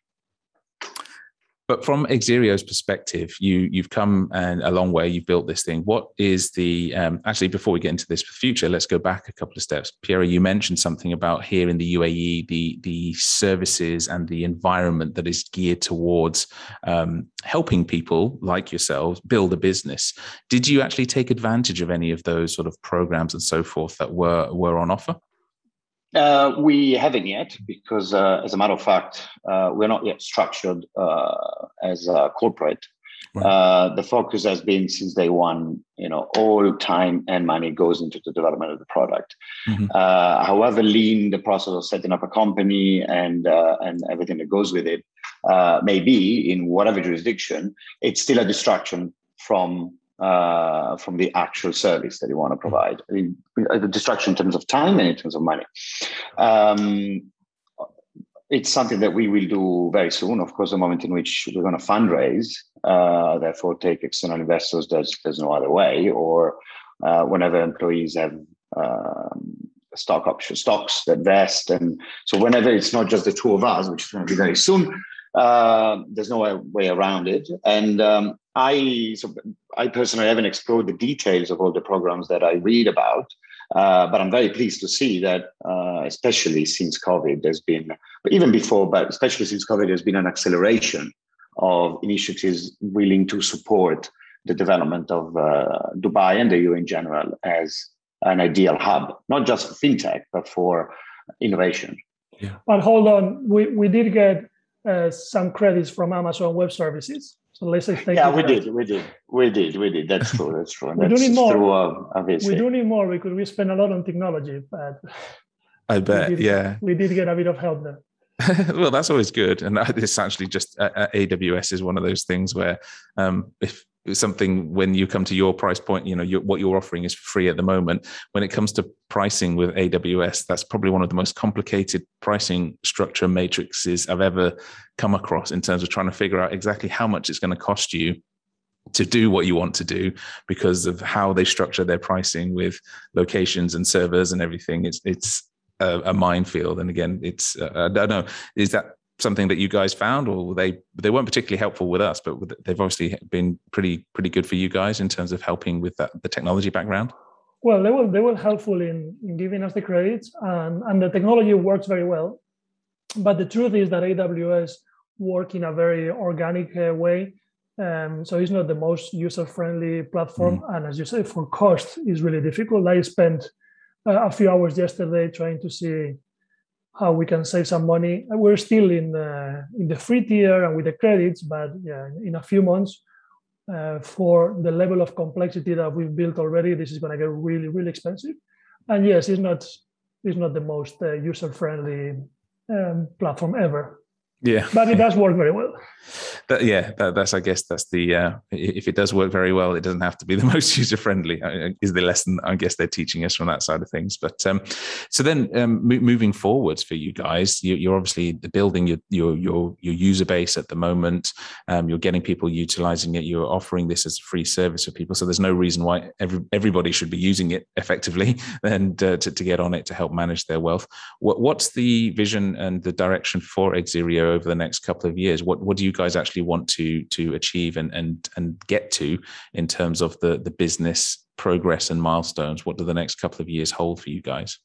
[SPEAKER 2] But from Exerio's perspective, you you've come and a long way. You've built this thing. What is the um, actually before we get into this future? Let's go back a couple of steps. Piero, you mentioned something about here in the UAE, the the services and the environment that is geared towards um, helping people like yourselves build a business. Did you actually take advantage of any of those sort of programs and so forth that were were on offer?
[SPEAKER 3] Uh, we haven't yet because, uh, as a matter of fact, uh, we're not yet structured uh, as a corporate. Right. Uh, the focus has been since day one, you know, all time and money goes into the development of the product. Mm-hmm. Uh, however lean the process of setting up a company and and everything that goes with it may be in whatever jurisdiction, it's still a distraction from uh, from the actual service that you want to provide. I mean, the distraction in terms of time and in terms of money. Um, it's something that we will do very soon. Of course, the moment in which we're going to fundraise, uh, therefore take external investors, there's there's no other way. Or uh, whenever employees have um, stock option stocks that vest, and so whenever it's not just the two of us, which is going to be very soon, uh, there's no way, way around it. And um, I, so I personally haven't explored the details of all the programs that I read about, uh, but I'm very pleased to see that, uh, especially since COVID, there's been, but even before, but especially since COVID, there's been an acceleration of initiatives willing to support the development of uh, Dubai and the UAE in general as an ideal hub, not just for fintech, but for innovation.
[SPEAKER 4] Yeah. But hold on, we, we did get uh, some credits from Amazon Web Services. So let's say
[SPEAKER 3] thank yeah, we did, we did, we did, we did. That's true. That's true. <laughs>
[SPEAKER 4] we
[SPEAKER 3] that's
[SPEAKER 4] do need more. Through, uh, we do need more because we spend a lot on technology, but <laughs>
[SPEAKER 2] I bet,
[SPEAKER 4] we did,
[SPEAKER 2] yeah,
[SPEAKER 4] we did get a bit of help there. <laughs>
[SPEAKER 2] well, that's always good, and it's actually just uh, AWS is one of those things where um, if something when you come to your price point you know what you're offering is free at the moment. When it comes to pricing with aws that's probably one of the most complicated pricing structure matrices i've ever come across in terms of trying to figure out exactly how much it's going to cost you to do what you want to do because of how they structure their pricing with locations and servers and everything. It's it's a, a minefield. And again it's uh, i don't know is that something that you guys found, or they they weren't particularly helpful with us, but they've obviously been pretty pretty good for you guys in terms of helping with that, the technology background?
[SPEAKER 4] Well, they were they were helpful in, in giving us the credits, and and the technology works very well. But the truth is that AWS work in a very organic uh, way. Um, so it's not the most user-friendly platform, mm. and as you say, for cost is really difficult. I spent uh, a few hours yesterday trying to see how we can save some money. We're still in uh, in the free tier and with the credits, but yeah, in a few months, uh, for the level of complexity that we've built already, this is going to get really, really expensive. And yes, it's not it's not the most uh, user friendly um, platform ever.
[SPEAKER 2] Yeah,
[SPEAKER 4] but it does work very well.
[SPEAKER 2] That, yeah, that, that's I guess that's the uh, if it does work very well, it doesn't have to be the <laughs> most user friendly. Uh, is the lesson I guess they're teaching us from that side of things. But um, so then um, moving forwards for you guys, you, are obviously building your, your your your user base at the moment. Um, you're getting people utilizing it. You're offering this as a free service for people. So there's no reason why every, everybody should be using it effectively <laughs> and uh, to, to get on it to help manage their wealth. What, what's the vision and the direction for Exerio over the next couple of years? What what do you guys actually want to to achieve and and and get to in terms of the the business progress and milestones? What do the next couple of years hold for you guys?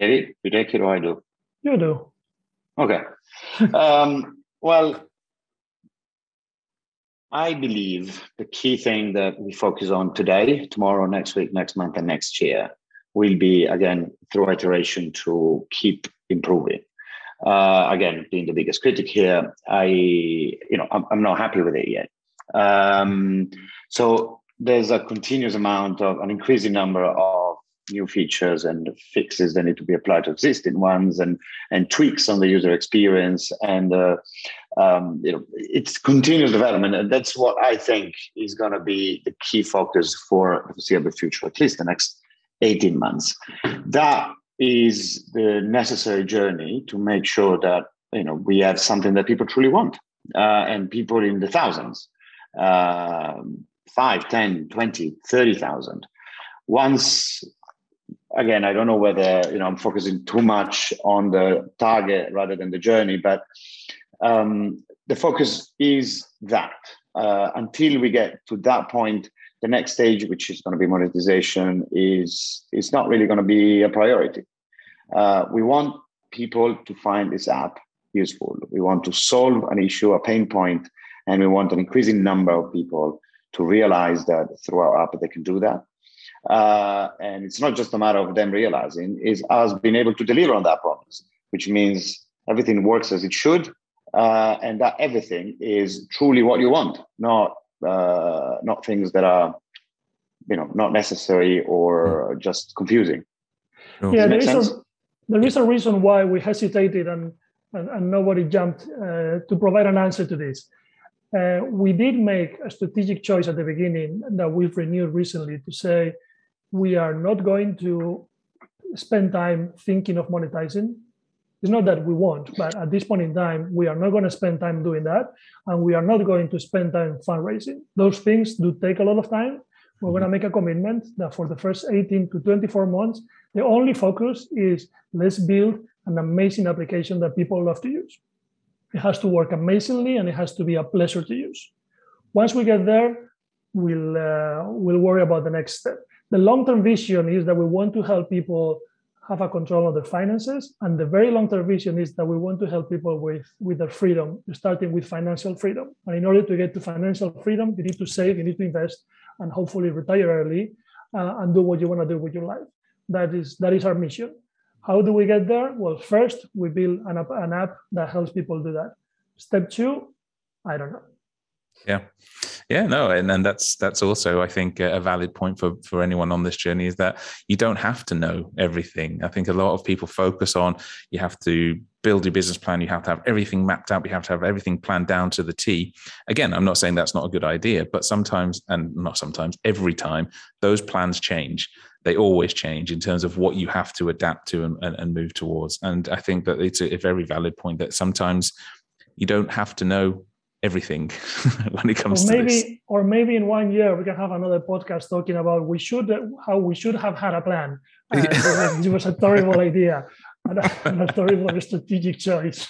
[SPEAKER 3] Eddie, you take it or I do?
[SPEAKER 4] You do.
[SPEAKER 3] Okay. <laughs> um, well, I believe the key thing that we focus on today, tomorrow, next week, next month, and next year will be again through iteration to keep improving. Uh, again, being the biggest critic here, I you know I'm, I'm not happy with it yet. Um, so there's a continuous amount of an increasing number of new features and fixes that need to be applied to existing ones and and tweaks on the user experience and uh, um, you know it's continuous development and that's what I think is going to be the key focus for the foreseeable future, at least the next 18 months. That is the necessary journey to make sure that you know we have something that people truly want uh, and people in the thousands uh, 5 10 20 30000 once again i don't know whether you know i'm focusing too much on the target rather than the journey but um, the focus is that uh, until we get to that point the next stage, which is going to be monetization, is is not really going to be a priority. Uh, we want people to find this app useful. We want to solve an issue, a pain point, and we want an increasing number of people to realize that through our app they can do that. Uh, and it's not just a matter of them realizing; is us being able to deliver on that promise, which means everything works as it should, uh, and that everything is truly what you want, not uh, not things that are you know not necessary or hmm. just confusing.
[SPEAKER 4] Yeah there is, a, there is a reason why we hesitated and and, and nobody jumped uh, to provide an answer to this uh, we did make a strategic choice at the beginning that we've renewed recently to say we are not going to spend time thinking of monetizing it's not that we won't, but at this point in time, we are not going to spend time doing that. And we are not going to spend time fundraising. Those things do take a lot of time. We're going to make a commitment that for the first 18 to 24 months, the only focus is let's build an amazing application that people love to use. It has to work amazingly and it has to be a pleasure to use. Once we get there, we'll, uh, we'll worry about the next step. The long term vision is that we want to help people have a control of their finances. And the very long-term vision is that we want to help people with, with their freedom, starting with financial freedom. And in order to get to financial freedom, you need to save, you need to invest, and hopefully retire early uh, and do what you want to do with your life. That is that is our mission. How do we get there? Well, first we build an app, an app that helps people do that. Step two, I don't know.
[SPEAKER 2] Yeah. Yeah, no, and then that's that's also I think a valid point for for anyone on this journey is that you don't have to know everything. I think a lot of people focus on you have to build your business plan, you have to have everything mapped out, you have to have everything planned down to the T. Again, I'm not saying that's not a good idea, but sometimes and not sometimes, every time those plans change they always change in terms of what you have to adapt to and, and, and move towards. And I think that it's a, a, very valid point that sometimes you don't have to know everything <laughs> when it comes
[SPEAKER 4] or maybe,
[SPEAKER 2] to this.
[SPEAKER 4] Or maybe in one year we can have another podcast talking about we should how we should have had a plan. <laughs> Uh, it was a terrible idea and a, <laughs> and a terrible strategic choice.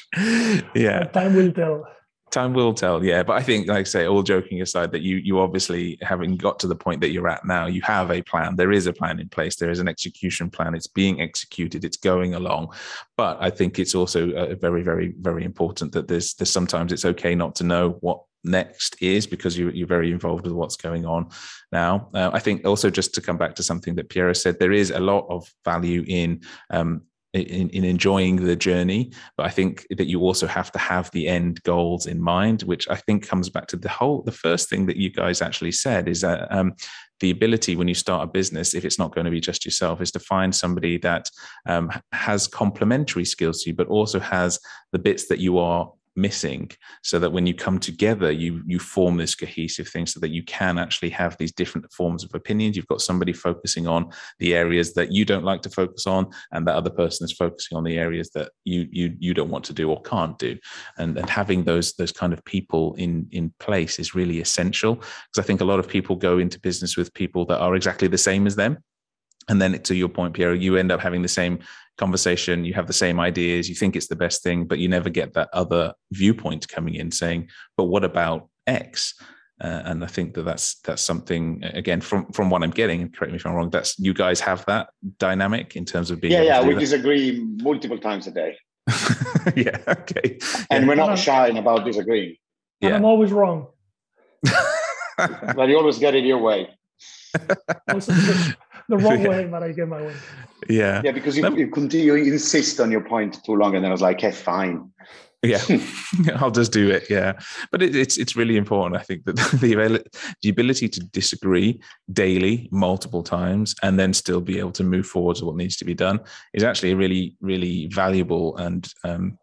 [SPEAKER 2] Yeah,
[SPEAKER 4] time will tell.
[SPEAKER 2] Time will tell yeah. But i think like i say all joking aside that you you obviously having got to the point that you're at now you have a plan. There is a plan in place. There is an execution plan. It's being executed. It's going along. But i think it's also uh, very very very important that there's there's sometimes it's okay not to know what next is because you, you're very involved with what's going on now. Uh, I think also just to come back to something that Piero said, there is a lot of value in um, in, in, enjoying the journey. But I think that you also have to have the end goals in mind, which I think comes back to the whole, the first thing that you guys actually said is that um, the ability when you start a business, if it's not going to be just yourself, is to find somebody that um, has complementary skills to you, but also has the bits that you are missing so that when you come together you you form this cohesive thing so that you can actually have these different forms of opinions. You've got somebody focusing on the areas that you don't like to focus on and that other person is focusing on the areas that you you you don't want to do or can't do. And and having those those kind of people in in place is really essential because i think a lot of people go into business with people that are exactly the same as them. And then to your point piero you end up having the same conversation you have the same ideas you think it's the best thing but you never get that other viewpoint coming in saying but what about x uh, and I think that that's that's something again from from what I'm getting. Correct me if I'm wrong. That's you guys have that dynamic in terms of being.
[SPEAKER 3] Yeah, yeah. We that. disagree multiple times a day. <laughs>
[SPEAKER 2] yeah. Okay.
[SPEAKER 3] And yeah. we're not shy about disagreeing.
[SPEAKER 4] Yeah. I'm always wrong. <laughs>
[SPEAKER 3] but you always get it your way.
[SPEAKER 4] The wrong <laughs> way, but I get my way.
[SPEAKER 2] Yeah.
[SPEAKER 3] Yeah, because you, you continue, you insist on your point too long, and then I was like, "Hey, fine."
[SPEAKER 2] Yeah, <laughs> <laughs> I'll just do it. Yeah, but it, it's it's really important. I think that the the ability to disagree daily, multiple times, and then still be able to move forward to what needs to be done is actually a really really valuable and um,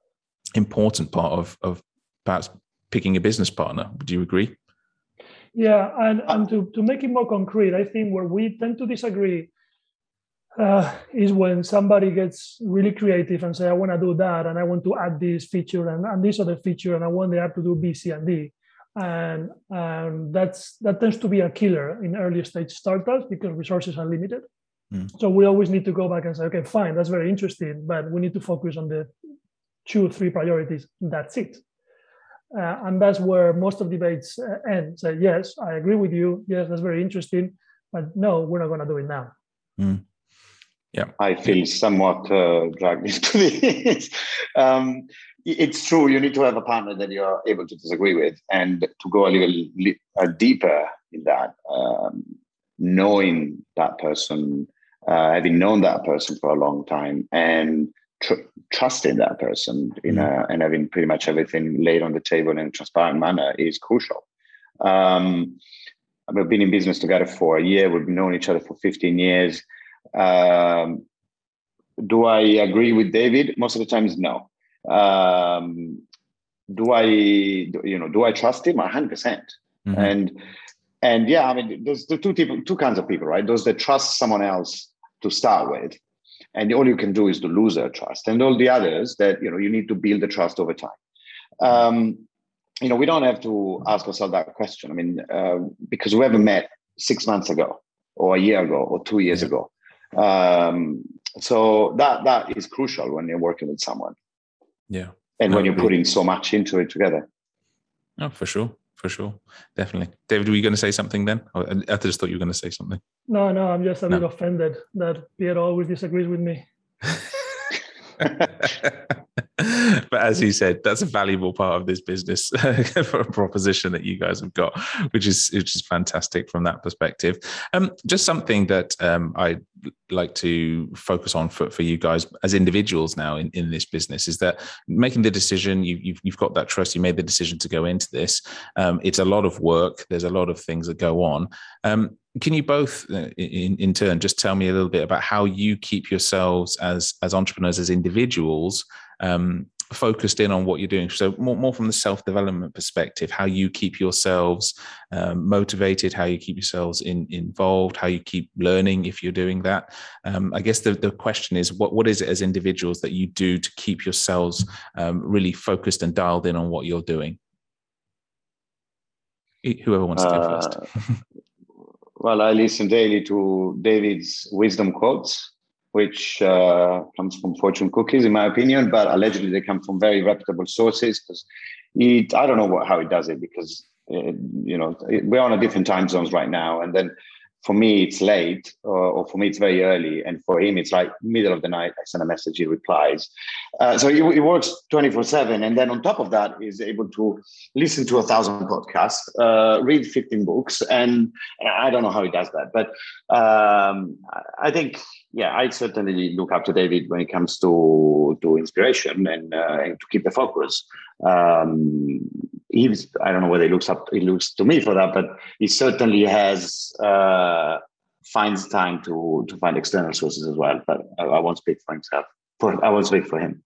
[SPEAKER 2] important part of of perhaps picking a business partner. Would you agree?
[SPEAKER 4] Yeah, and, and to, to make it more concrete, I think where we tend to disagree uh, is when somebody gets really creative and say, I want to do that, and I want to add this feature and, and this other feature, and I want the app to do B, C, and D. And, and that's that tends to be a killer in early stage startups because resources are limited. Mm. So we always need to go back and say, okay, fine, that's very interesting, but we need to focus on the two, three priorities. That's it. Uh, and that's where most of debates uh, end. Say, yes, I agree with you. Yes, that's very interesting. But no, we're not going to do it now.
[SPEAKER 2] Mm. Yeah.
[SPEAKER 3] I feel somewhat uh, dragged <laughs> into this. um, it's true. You need to have a partner that you're able to disagree with and to go a little uh, deeper in that, um, knowing that person, uh, having known that person for a long time and tr- trusting that person in a, and having pretty much everything laid on the table in a transparent manner is crucial. Um, I've been in business together for a year. We've known each other for 15 years. Um, do I agree with David? Most of the times, no. Um, do I, you know, do I trust him? 100 percent. Mm-hmm. And and yeah, I mean, there's the two people, two kinds of people, right? Those that trust someone else to start with, and all you can do is to lose their trust. And all the others that you know you need to build the trust over time. Um, you know we don't have to ask ourselves that question. I mean uh, because we haven't met six months ago or a year ago or two years yeah. ago. Um, so that that is crucial when you're working with someone.
[SPEAKER 2] Yeah.
[SPEAKER 3] And no, when you're putting so much into it together.
[SPEAKER 2] Oh for sure for sure. Definitely. David, were you going to say something then? Uh, I just thought you were going to say something.
[SPEAKER 4] No, no, I'm just a no. bit offended that Piero always disagrees with me. <laughs> <laughs> <laughs>
[SPEAKER 2] but as he said, that's a valuable part of this business <laughs> for a proposition that you guys have got, which is which is fantastic from that perspective. Um, just something that um, I like to focus on for, for you guys as individuals now in, in this business is that making the decision you, you've, you've got that trust you made the decision to go into this. Um, it's a lot of work. There's a lot of things that go on. Um, can you both uh, in, in turn just tell me a little bit about how you keep yourselves as as entrepreneurs as individuals um, focused in on what you're doing. So more, more from the self-development perspective, how you keep yourselves um, motivated, how you keep yourselves in, involved, how you keep learning if you're doing that. Um, I guess the, the question is, what, what is it as individuals that you do to keep yourselves um, really focused and dialed in on what you're doing? Whoever wants to go uh, first. <laughs>
[SPEAKER 3] well, I listen daily to David's wisdom quotes which uh, comes from fortune cookies, in my opinion, but allegedly they come from very reputable sources because it, I don't know what, how it does it because uh, you know we're on a different time zones right now, and then for me it's late or, or, for me it's very early. And for him it's like middle of the night. I send a message he replies. Uh, so he, he, works 24 7 and then on top of that he's able to listen to a thousand podcasts uh, read 15 books. And i don't know how he does that. But um, i think yeah i certainly look up to david when it comes to to inspiration and, uh, and to keep the focus. Um, he's I don't know whether he looks up he looks to me for that, but he certainly has uh, finds time to to find external sources as well. But I, I won't speak for himself. For I won't speak for him.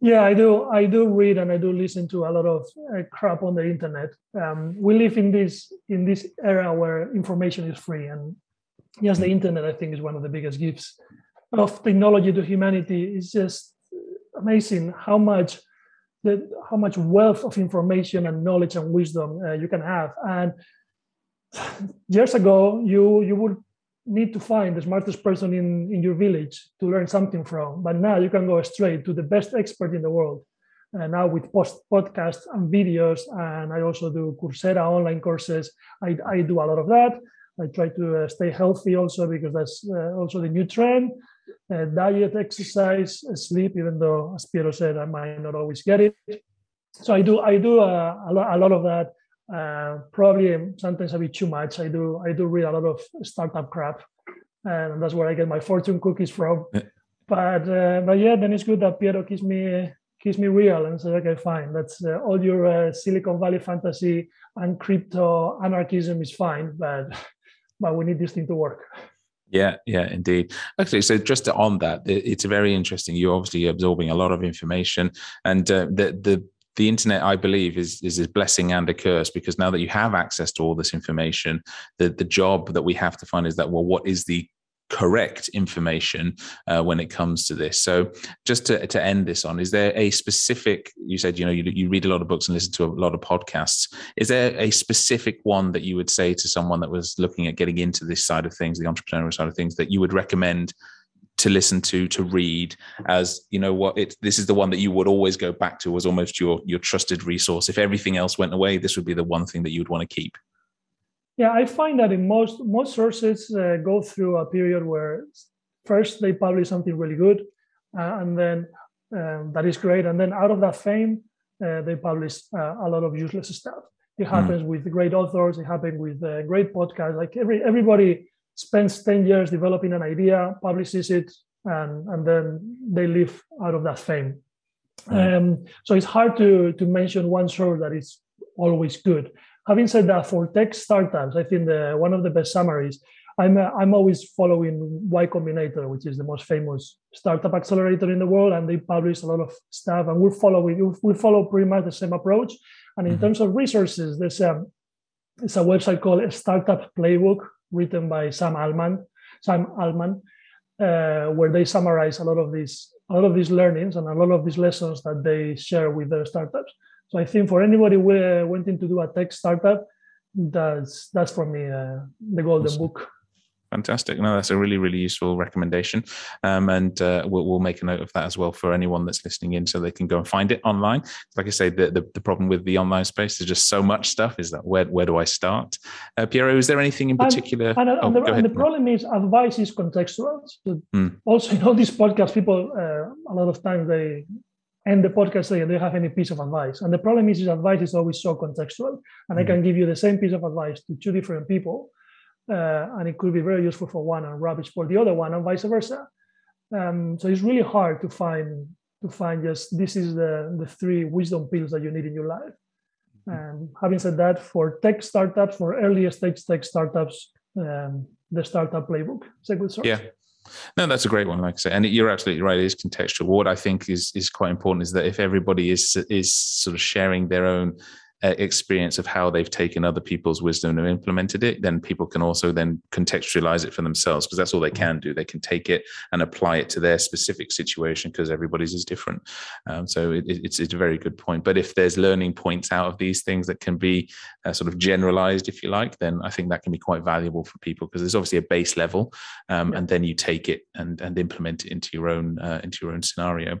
[SPEAKER 4] Yeah, I do. I do read and I do listen to a lot of uh, crap on the internet. Um, we live in this in this era where information is free, and yes, the internet I think is one of the biggest gifts of technology to humanity. It's just amazing how much the, how much wealth of information and knowledge and wisdom uh, you can have. And years ago, you you would need to find the smartest person in, in your village to learn something from. But now you can go straight to the best expert in the world. And now with post podcasts and videos, and I also do Coursera online courses. I, I do a lot of that. I try to uh, stay healthy also because that's uh, also the new trend uh, diet, exercise, sleep, even though, as Piero said, I might not always get it. So I do, I do uh, a, lot, a lot of that. Uh, probably sometimes a bit too much. I do, I do read a lot of startup crap, and that's where I get my fortune cookies from. but, uh, but yeah, then it's good that Piero keeps me keeps me real and says, okay, fine, that's uh, all your uh, Silicon Valley fantasy and crypto anarchism is fine, but <laughs> but we need this thing to work.
[SPEAKER 2] Yeah, yeah, indeed. Actually, so just on that, it's very interesting. You're obviously absorbing a lot of information, and uh, the the the internet, I believe, is is a blessing and a curse because now that you have access to all this information, the the job that we have to find is that well, what is the correct information uh, when it comes to this. So, just to, to end this on, is there a specific? You said you know you, you read a lot of books and listen to a lot of podcasts. Is there a specific one that you would say to someone that was looking at getting into this side of things, the entrepreneurial side of things, that you would recommend? to listen to to read as you know what it this is the one that you would always go back to as almost your your trusted resource if everything else went away this would be the one thing that you would want to keep
[SPEAKER 4] yeah, I find that in most most sources uh, go through a period where first they publish something really good, uh, and then um, that is great, and then out of that fame, uh, they publish uh, a lot of useless stuff. It hmm. happens mm. with great authors. It happens with uh, great podcasts. Like every everybody spends ten years developing an idea, publishes it, and and then they live out of that fame. Mm. Um, so it's hard to to mention one source that is always good having said that, for tech startups, I think the, one of the best summaries. I'm uh, I'm always following Y Combinator, which is the most famous startup accelerator in the world, and they publish a lot of stuff. And we're following we follow pretty much the same approach. And in mm-hmm. terms of resources, there's a it's a website called Startup Playbook, written by Sam Altman. Sam Altman, uh, where they summarize a lot of these a lot of these learnings and a lot of these lessons that they share with their startups. So I think for anybody wanting to do a tech startup, that's that's for me uh, the golden awesome. book.
[SPEAKER 2] Fantastic. No, that's a really, really useful recommendation. Um, and uh, we'll, we'll, make a note of that as well for anyone that's listening in so they can go and find it online. Like I say, the, the, the problem with the online space is just so much stuff is that where, where do I start? Uh, Piero, is there anything in particular?
[SPEAKER 4] And, and, oh, and, the, and the, problem is advice is contextual. So mm. Also, in all these podcasts, people, uh, a lot of times they and the podcast saying, do you have any piece of advice? And the problem is, is advice is always so contextual. And mm-hmm. I can give you the same piece of advice to two different people, uh, and it could be very useful for one and rubbish for the other one, and vice versa. Um, so it's really hard to find to find just this is the the three wisdom pills that you need in your life. And um, having said that, for tech startups, for early stage tech startups, um, the startup playbook is a good source.
[SPEAKER 2] Yeah, no, that's a great one, like I say, and you're absolutely right. It is contextual. What I think is is quite important is that if everybody is is sort of sharing their own experience of how they've taken other people's wisdom and implemented it, then people can also then contextualize it for themselves because that's all they mm-hmm. can do. They can take it and apply it to their specific situation because everybody's is different. Um, so it, it's, it's a very good point. But if there's learning points out of these things that can be uh, sort of generalized, if you like, then I think that can be quite valuable for people because there's obviously a base level, um, yeah. and then you take it and and implement it into your own uh, into your own scenario.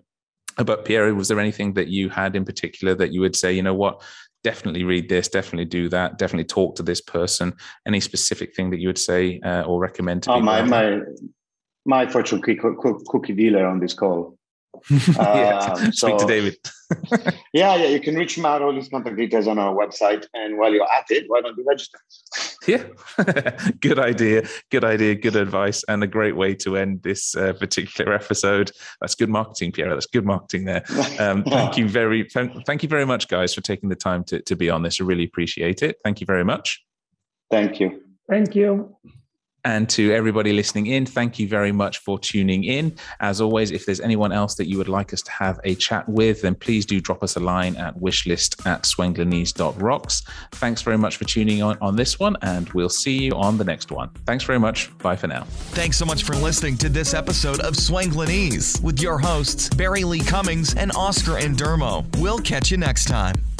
[SPEAKER 2] but Piero, was there anything that you had in particular that you would say, you know what, definitely read this, definitely do that, definitely talk to this person? Any specific thing that you would say uh, or recommend to
[SPEAKER 3] oh, my my my fortune cookie dealer on this call. <laughs>
[SPEAKER 2] yeah, um, so, <laughs> speak to David. <laughs>
[SPEAKER 3] yeah, yeah, you can reach him out. All his contact details on our website. And while you're at it, why don't you register?
[SPEAKER 2] Yeah, good idea. Good idea. Good advice, and a great way to end this uh, particular episode. That's good marketing, Piero. That's good marketing there. Um, thank you very, thank you very much, guys, for taking the time to to be on this. I really appreciate it. Thank you very much.
[SPEAKER 3] Thank you.
[SPEAKER 4] Thank you.
[SPEAKER 2] And to everybody listening in, thank you very much for tuning in. As always, if there's anyone else that you would like us to have a chat with, then please do drop us a line at wishlist at swenglanese.rocks. Thanks very much for tuning on on this one, and we'll see you on the next one. Thanks very much. Bye for now.
[SPEAKER 1] Thanks so much for listening to this episode of Swenglanese with your hosts, Barry Lee Cummings and Oscar Andermo. We'll catch you next time.